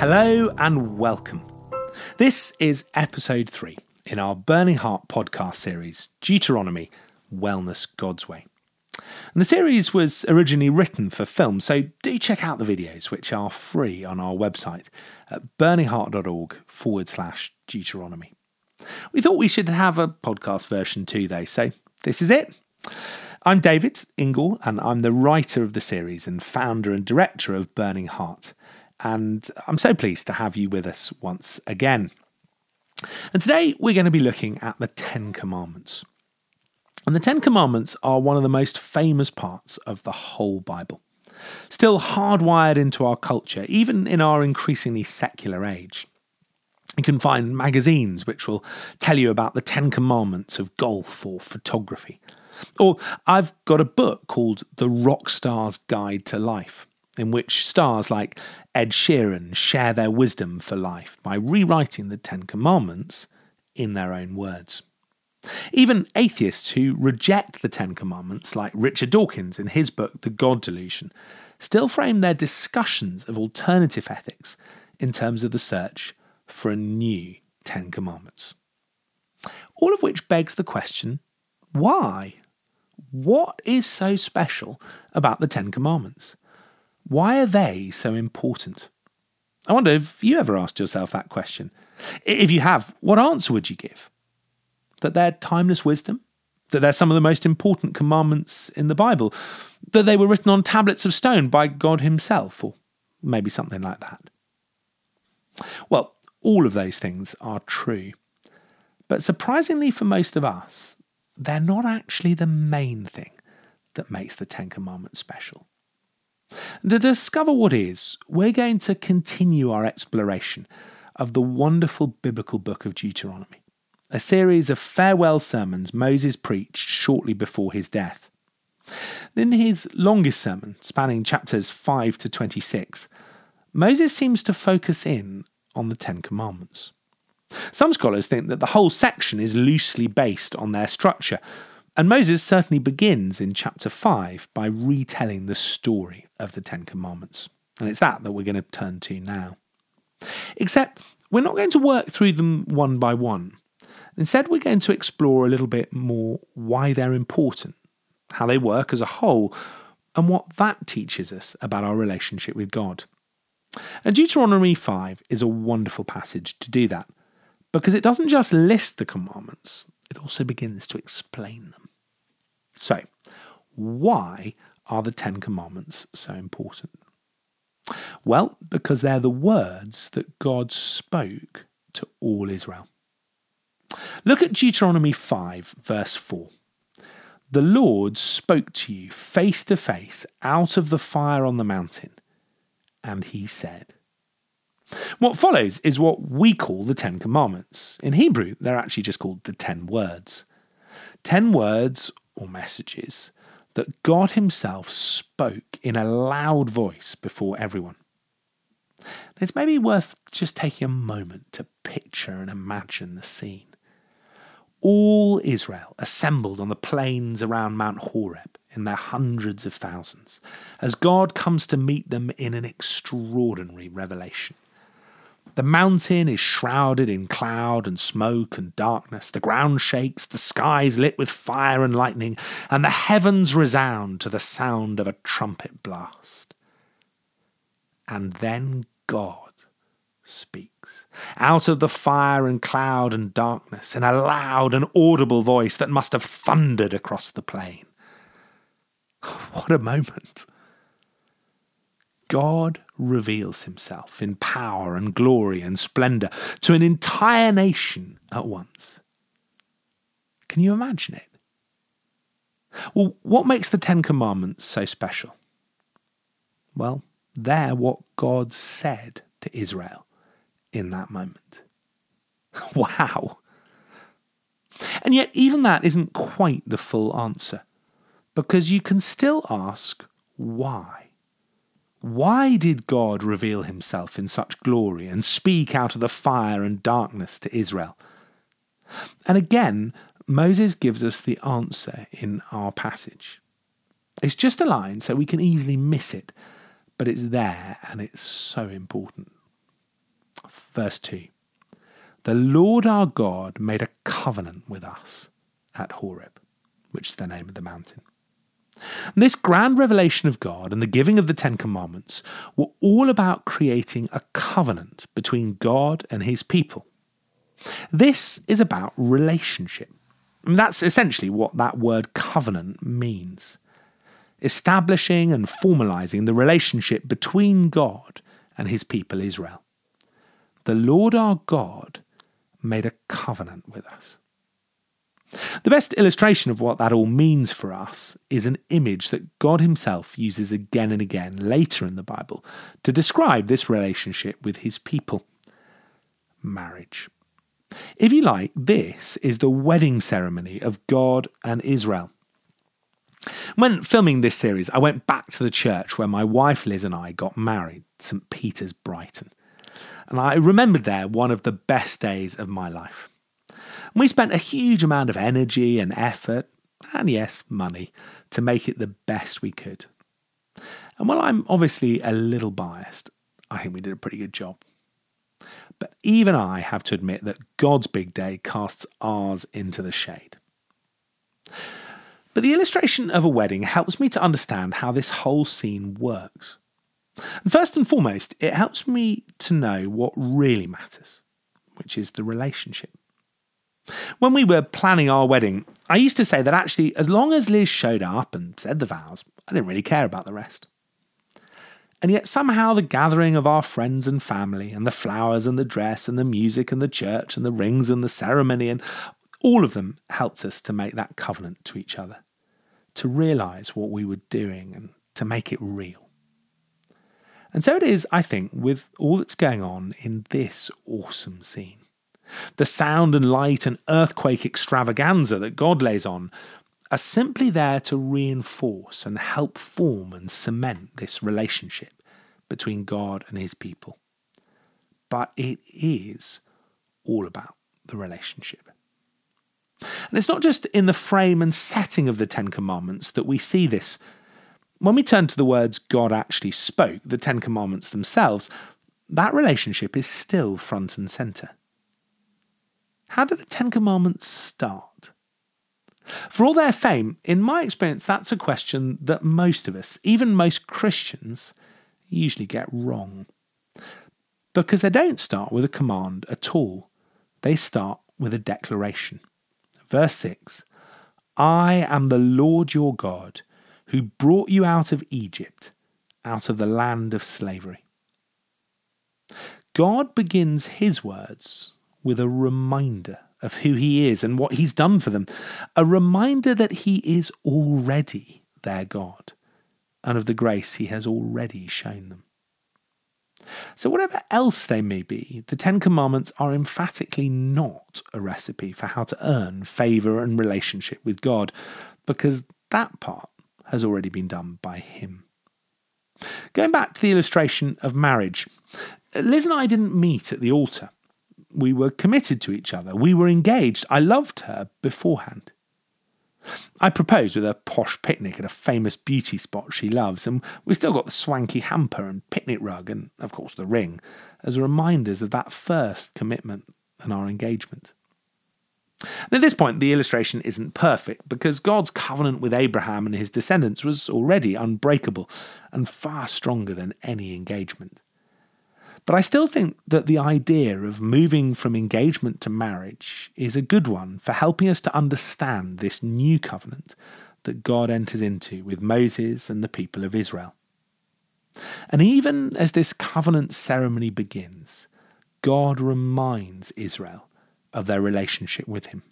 Hello and welcome. This is episode three in our Burning Heart podcast series, Deuteronomy Wellness God's Way. And the series was originally written for film, so do check out the videos, which are free on our website at burningheart.org forward slash Deuteronomy. We thought we should have a podcast version too, though, so this is it. I'm David Ingle, and I'm the writer of the series and founder and director of Burning Heart. And I'm so pleased to have you with us once again. And today we're going to be looking at the Ten Commandments. And the Ten Commandments are one of the most famous parts of the whole Bible. Still hardwired into our culture, even in our increasingly secular age. You can find magazines which will tell you about the Ten Commandments of golf or photography. Or I've got a book called The Rock Star's Guide to Life, in which stars like Ed Sheeran share their wisdom for life by rewriting the Ten Commandments in their own words. Even atheists who reject the Ten Commandments, like Richard Dawkins in his book The God Delusion, still frame their discussions of alternative ethics in terms of the search for a new Ten Commandments. All of which begs the question why? What is so special about the Ten Commandments? Why are they so important? I wonder if you ever asked yourself that question. If you have, what answer would you give? That they're timeless wisdom? That they're some of the most important commandments in the Bible? That they were written on tablets of stone by God Himself? Or maybe something like that? Well, all of those things are true. But surprisingly for most of us, they're not actually the main thing that makes the Ten Commandments special. To discover what is, we're going to continue our exploration of the wonderful biblical book of Deuteronomy, a series of farewell sermons Moses preached shortly before his death. In his longest sermon, spanning chapters 5 to 26, Moses seems to focus in on the Ten Commandments. Some scholars think that the whole section is loosely based on their structure, and Moses certainly begins in chapter 5 by retelling the story of the Ten Commandments. And it's that that we're going to turn to now. Except we're not going to work through them one by one. Instead, we're going to explore a little bit more why they're important, how they work as a whole, and what that teaches us about our relationship with God. And Deuteronomy 5 is a wonderful passage to do that, because it doesn't just list the commandments, it also begins to explain them. So, why are the Ten Commandments so important? Well, because they're the words that God spoke to all Israel. Look at Deuteronomy 5, verse 4. The Lord spoke to you face to face out of the fire on the mountain, and he said. What follows is what we call the Ten Commandments. In Hebrew, they're actually just called the Ten Words. Ten words or messages that God Himself spoke in a loud voice before everyone. It's maybe worth just taking a moment to picture and imagine the scene. All Israel assembled on the plains around Mount Horeb in their hundreds of thousands as God comes to meet them in an extraordinary revelation. The mountain is shrouded in cloud and smoke and darkness. The ground shakes, the sky is lit with fire and lightning, and the heavens resound to the sound of a trumpet blast. And then God speaks out of the fire and cloud and darkness in a loud and audible voice that must have thundered across the plain. What a moment! God reveals himself in power and glory and splendour to an entire nation at once. Can you imagine it? Well, what makes the Ten Commandments so special? Well, they're what God said to Israel in that moment. wow. And yet, even that isn't quite the full answer, because you can still ask why. Why did God reveal himself in such glory and speak out of the fire and darkness to Israel? And again, Moses gives us the answer in our passage. It's just a line, so we can easily miss it, but it's there and it's so important. verse 2. The Lord our God made a covenant with us at Horeb, which is the name of the mountain. This grand revelation of God and the giving of the Ten Commandments were all about creating a covenant between God and his people. This is about relationship. And that's essentially what that word covenant means establishing and formalizing the relationship between God and his people Israel. The Lord our God made a covenant with us. The best illustration of what that all means for us is an image that God Himself uses again and again later in the Bible to describe this relationship with His people marriage. If you like, this is the wedding ceremony of God and Israel. When filming this series, I went back to the church where my wife Liz and I got married, St. Peter's, Brighton. And I remembered there one of the best days of my life. We spent a huge amount of energy and effort, and yes, money, to make it the best we could. And while I'm obviously a little biased, I think we did a pretty good job. But even I have to admit that God's big day casts ours into the shade. But the illustration of a wedding helps me to understand how this whole scene works. And first and foremost, it helps me to know what really matters, which is the relationship. When we were planning our wedding, I used to say that actually, as long as Liz showed up and said the vows, I didn't really care about the rest. And yet, somehow, the gathering of our friends and family, and the flowers and the dress, and the music and the church, and the rings and the ceremony, and all of them helped us to make that covenant to each other, to realise what we were doing, and to make it real. And so it is, I think, with all that's going on in this awesome scene. The sound and light and earthquake extravaganza that God lays on are simply there to reinforce and help form and cement this relationship between God and his people. But it is all about the relationship. And it's not just in the frame and setting of the Ten Commandments that we see this. When we turn to the words God actually spoke, the Ten Commandments themselves, that relationship is still front and centre. How do the Ten Commandments start? For all their fame, in my experience, that's a question that most of us, even most Christians, usually get wrong. Because they don't start with a command at all, they start with a declaration. Verse 6 I am the Lord your God, who brought you out of Egypt, out of the land of slavery. God begins his words with a reminder of who he is and what he's done for them, a reminder that he is already their God and of the grace he has already shown them. So, whatever else they may be, the Ten Commandments are emphatically not a recipe for how to earn favour and relationship with God, because that part has already been done by Him. Going back to the illustration of marriage, Liz and I didn't meet at the altar we were committed to each other. We were engaged. I loved her beforehand. I proposed with a posh picnic at a famous beauty spot she loves, and we still got the swanky hamper and picnic rug, and of course the ring, as reminders of that first commitment and our engagement. And at this point, the illustration isn't perfect because God's covenant with Abraham and his descendants was already unbreakable and far stronger than any engagement. But I still think that the idea of moving from engagement to marriage is a good one for helping us to understand this new covenant that God enters into with Moses and the people of Israel. And even as this covenant ceremony begins, God reminds Israel of their relationship with Him,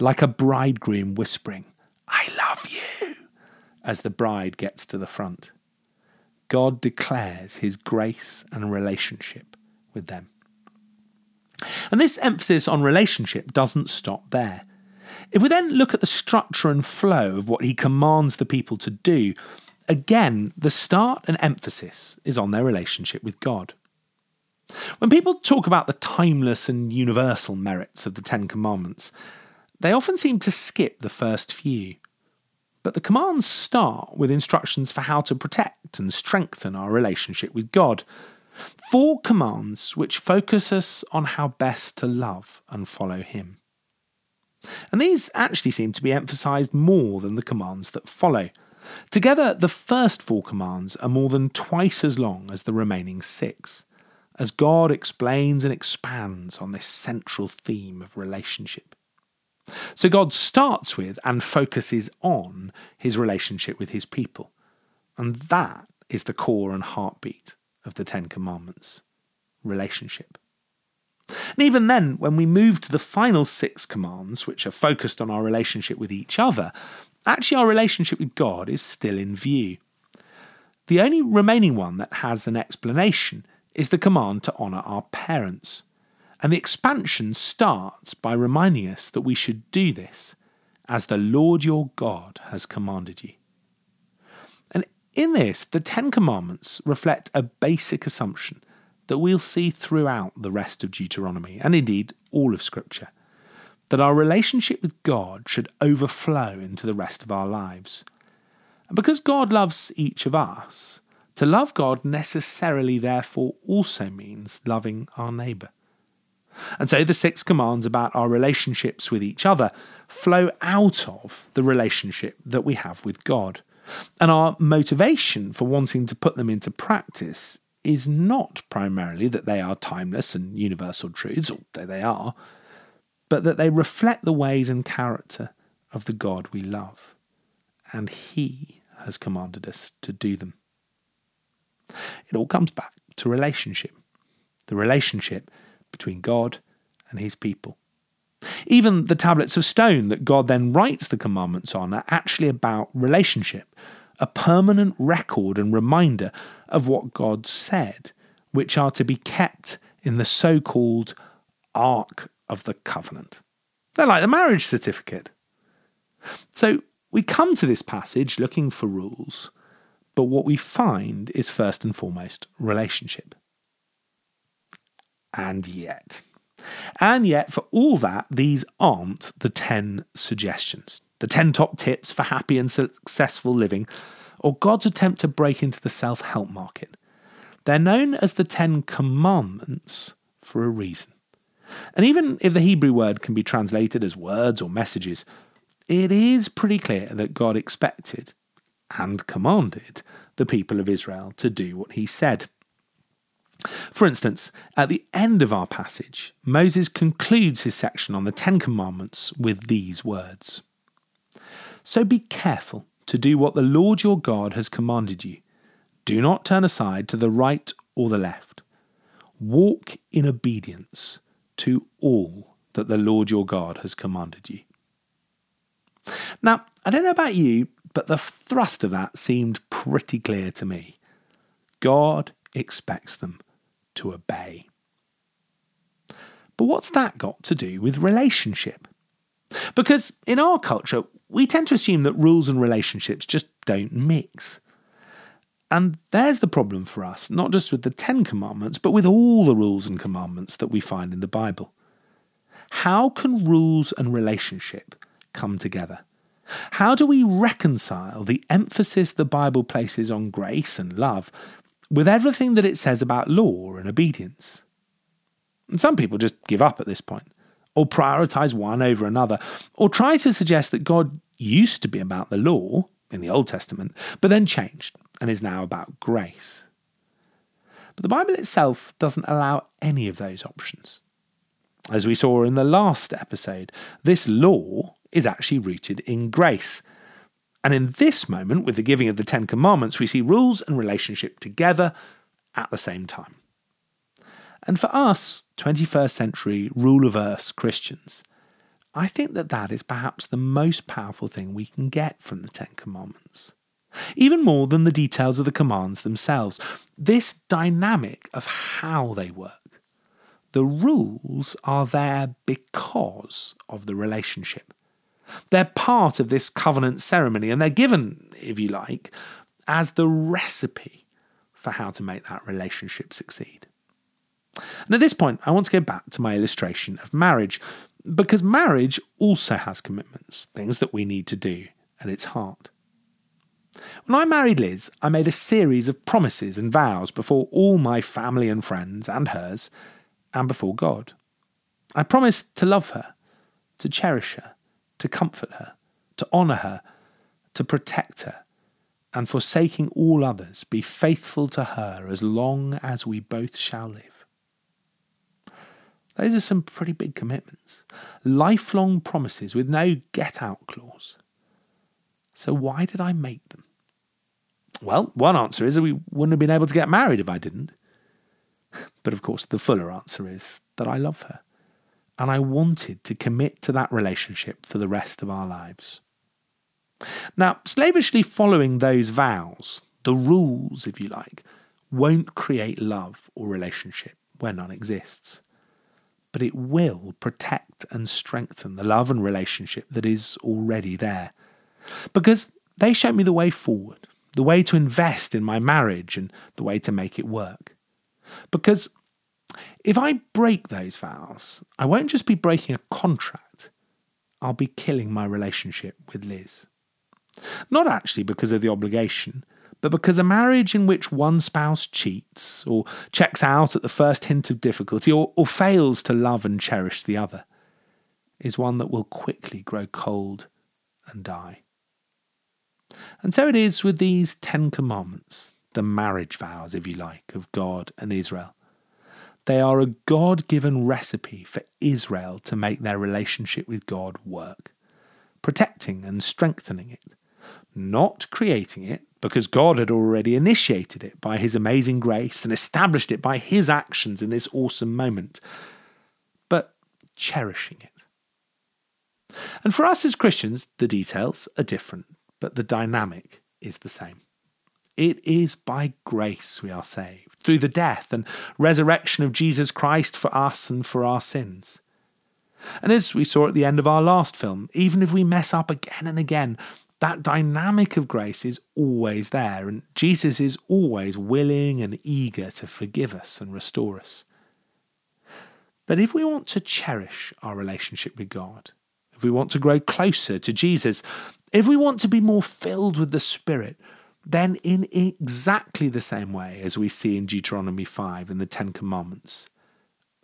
like a bridegroom whispering, I love you, as the bride gets to the front. God declares his grace and relationship with them. And this emphasis on relationship doesn't stop there. If we then look at the structure and flow of what he commands the people to do, again, the start and emphasis is on their relationship with God. When people talk about the timeless and universal merits of the Ten Commandments, they often seem to skip the first few. But the commands start with instructions for how to protect and strengthen our relationship with God. Four commands which focus us on how best to love and follow Him. And these actually seem to be emphasized more than the commands that follow. Together, the first four commands are more than twice as long as the remaining six, as God explains and expands on this central theme of relationship. So God starts with and focuses on his relationship with his people. And that is the core and heartbeat of the Ten Commandments relationship. And even then, when we move to the final six commands, which are focused on our relationship with each other, actually our relationship with God is still in view. The only remaining one that has an explanation is the command to honour our parents. And the expansion starts by reminding us that we should do this as the Lord your God has commanded you. And in this, the Ten Commandments reflect a basic assumption that we'll see throughout the rest of Deuteronomy, and indeed all of Scripture, that our relationship with God should overflow into the rest of our lives. And because God loves each of us, to love God necessarily, therefore, also means loving our neighbour. And so the six commands about our relationships with each other flow out of the relationship that we have with God. And our motivation for wanting to put them into practice is not primarily that they are timeless and universal truths, although they are, but that they reflect the ways and character of the God we love. And He has commanded us to do them. It all comes back to relationship the relationship between God and His people. Even the tablets of stone that God then writes the commandments on are actually about relationship a permanent record and reminder of what God said, which are to be kept in the so called Ark of the Covenant. They're like the marriage certificate. So we come to this passage looking for rules, but what we find is first and foremost relationship. And yet, and yet, for all that, these aren't the 10 suggestions the 10 top tips for happy and successful living, or God's attempt to break into the self help market. They're known as the 10 commandments for a reason. And even if the Hebrew word can be translated as words or messages, it is pretty clear that God expected and commanded the people of Israel to do what he said. For instance, at the end of our passage, Moses concludes his section on the Ten Commandments with these words so be careful to do what the Lord your God has commanded you. Do not turn aside to the right or the left. Walk in obedience to all that the Lord your God has commanded you. Now, I don't know about you, but the thrust of that seemed pretty clear to me. God expects them to obey. But what's that got to do with relationship? Because in our culture, we tend to assume that rules and relationships just don't mix. And there's the problem for us, not just with the Ten Commandments, but with all the rules and commandments that we find in the Bible. How can rules and relationship come together? How do we reconcile the emphasis the Bible places on grace and love with everything that it says about law and obedience? And some people just give up at this point or prioritize one over another, or try to suggest that God used to be about the law in the Old Testament, but then changed and is now about grace. But the Bible itself doesn't allow any of those options. As we saw in the last episode, this law is actually rooted in grace. And in this moment, with the giving of the Ten Commandments, we see rules and relationship together at the same time. And for us, 21st century rule of earth Christians, I think that that is perhaps the most powerful thing we can get from the Ten Commandments. Even more than the details of the commands themselves, this dynamic of how they work. The rules are there because of the relationship. They're part of this covenant ceremony, and they're given, if you like, as the recipe for how to make that relationship succeed. And at this point, I want to go back to my illustration of marriage, because marriage also has commitments, things that we need to do at its heart. When I married Liz, I made a series of promises and vows before all my family and friends and hers, and before God. I promised to love her, to cherish her, to comfort her, to honour her, to protect her, and forsaking all others, be faithful to her as long as we both shall live. Those are some pretty big commitments, lifelong promises with no get out clause. So, why did I make them? Well, one answer is that we wouldn't have been able to get married if I didn't. But of course, the fuller answer is that I love her, and I wanted to commit to that relationship for the rest of our lives. Now, slavishly following those vows, the rules, if you like, won't create love or relationship where none exists. But it will protect and strengthen the love and relationship that is already there. Because they show me the way forward, the way to invest in my marriage and the way to make it work. Because if I break those vows, I won't just be breaking a contract, I'll be killing my relationship with Liz. Not actually because of the obligation, but because a marriage in which one spouse cheats, or checks out at the first hint of difficulty, or, or fails to love and cherish the other, is one that will quickly grow cold and die. And so it is with these Ten Commandments, the marriage vows, if you like, of God and Israel. They are a God given recipe for Israel to make their relationship with God work, protecting and strengthening it, not creating it because God had already initiated it by His amazing grace and established it by His actions in this awesome moment, but cherishing it. And for us as Christians, the details are different but the dynamic is the same. It is by grace we are saved, through the death and resurrection of Jesus Christ for us and for our sins. And as we saw at the end of our last film, even if we mess up again and again, that dynamic of grace is always there, and Jesus is always willing and eager to forgive us and restore us. But if we want to cherish our relationship with God, if we want to grow closer to Jesus, if we want to be more filled with the Spirit, then in exactly the same way as we see in Deuteronomy 5 and the Ten Commandments,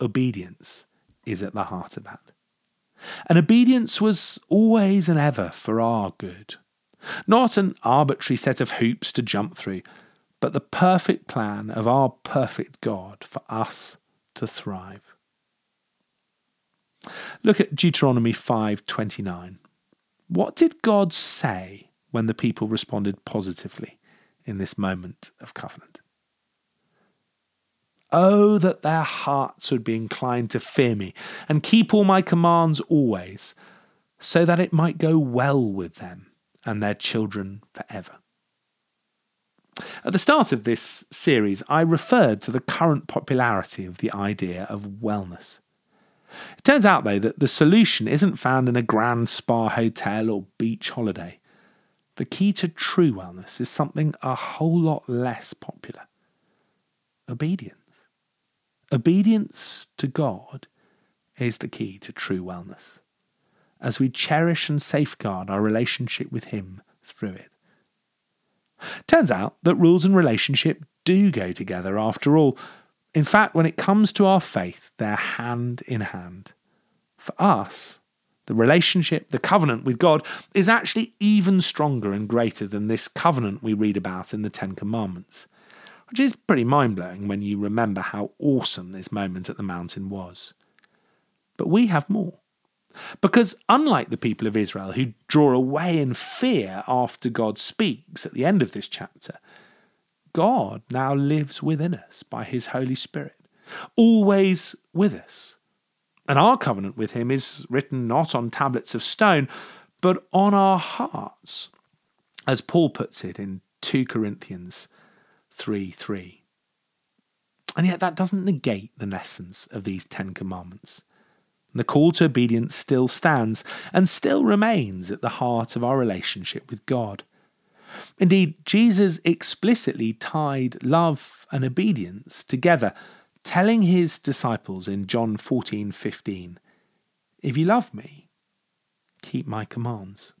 obedience is at the heart of that. And obedience was always and ever for our good. Not an arbitrary set of hoops to jump through, but the perfect plan of our perfect God for us to thrive. Look at Deuteronomy 5:29. What did God say when the people responded positively in this moment of covenant? Oh, that their hearts would be inclined to fear me and keep all my commands always, so that it might go well with them and their children forever. At the start of this series, I referred to the current popularity of the idea of wellness. It turns out, though, that the solution isn't found in a grand spa hotel or beach holiday. The key to true wellness is something a whole lot less popular obedience. Obedience to God is the key to true wellness, as we cherish and safeguard our relationship with Him through it. Turns out that rules and relationship do go together after all. In fact, when it comes to our faith, they're hand in hand. For us, the relationship, the covenant with God, is actually even stronger and greater than this covenant we read about in the Ten Commandments, which is pretty mind blowing when you remember how awesome this moment at the mountain was. But we have more. Because unlike the people of Israel who draw away in fear after God speaks at the end of this chapter, God now lives within us by his Holy Spirit, always with us. And our covenant with him is written not on tablets of stone, but on our hearts, as Paul puts it in 2 Corinthians 3 3. And yet that doesn't negate the essence of these Ten Commandments. The call to obedience still stands and still remains at the heart of our relationship with God. Indeed, Jesus explicitly tied love and obedience together, telling his disciples in John 14 15, If you love me, keep my commands.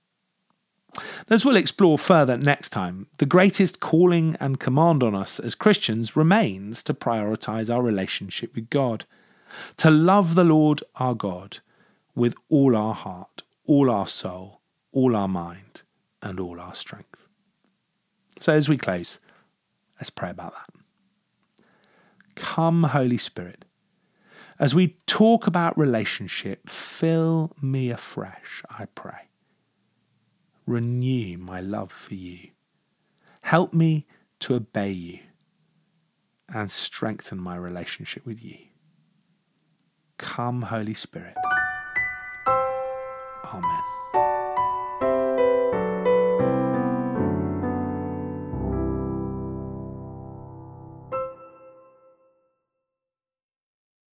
As we'll explore further next time, the greatest calling and command on us as Christians remains to prioritize our relationship with God, to love the Lord our God with all our heart, all our soul, all our mind, and all our strength. So as we close, let's pray about that. Come, Holy Spirit. As we talk about relationship, fill me afresh, I pray renew my love for you. Help me to obey you and strengthen my relationship with you. Come, Holy Spirit. Amen.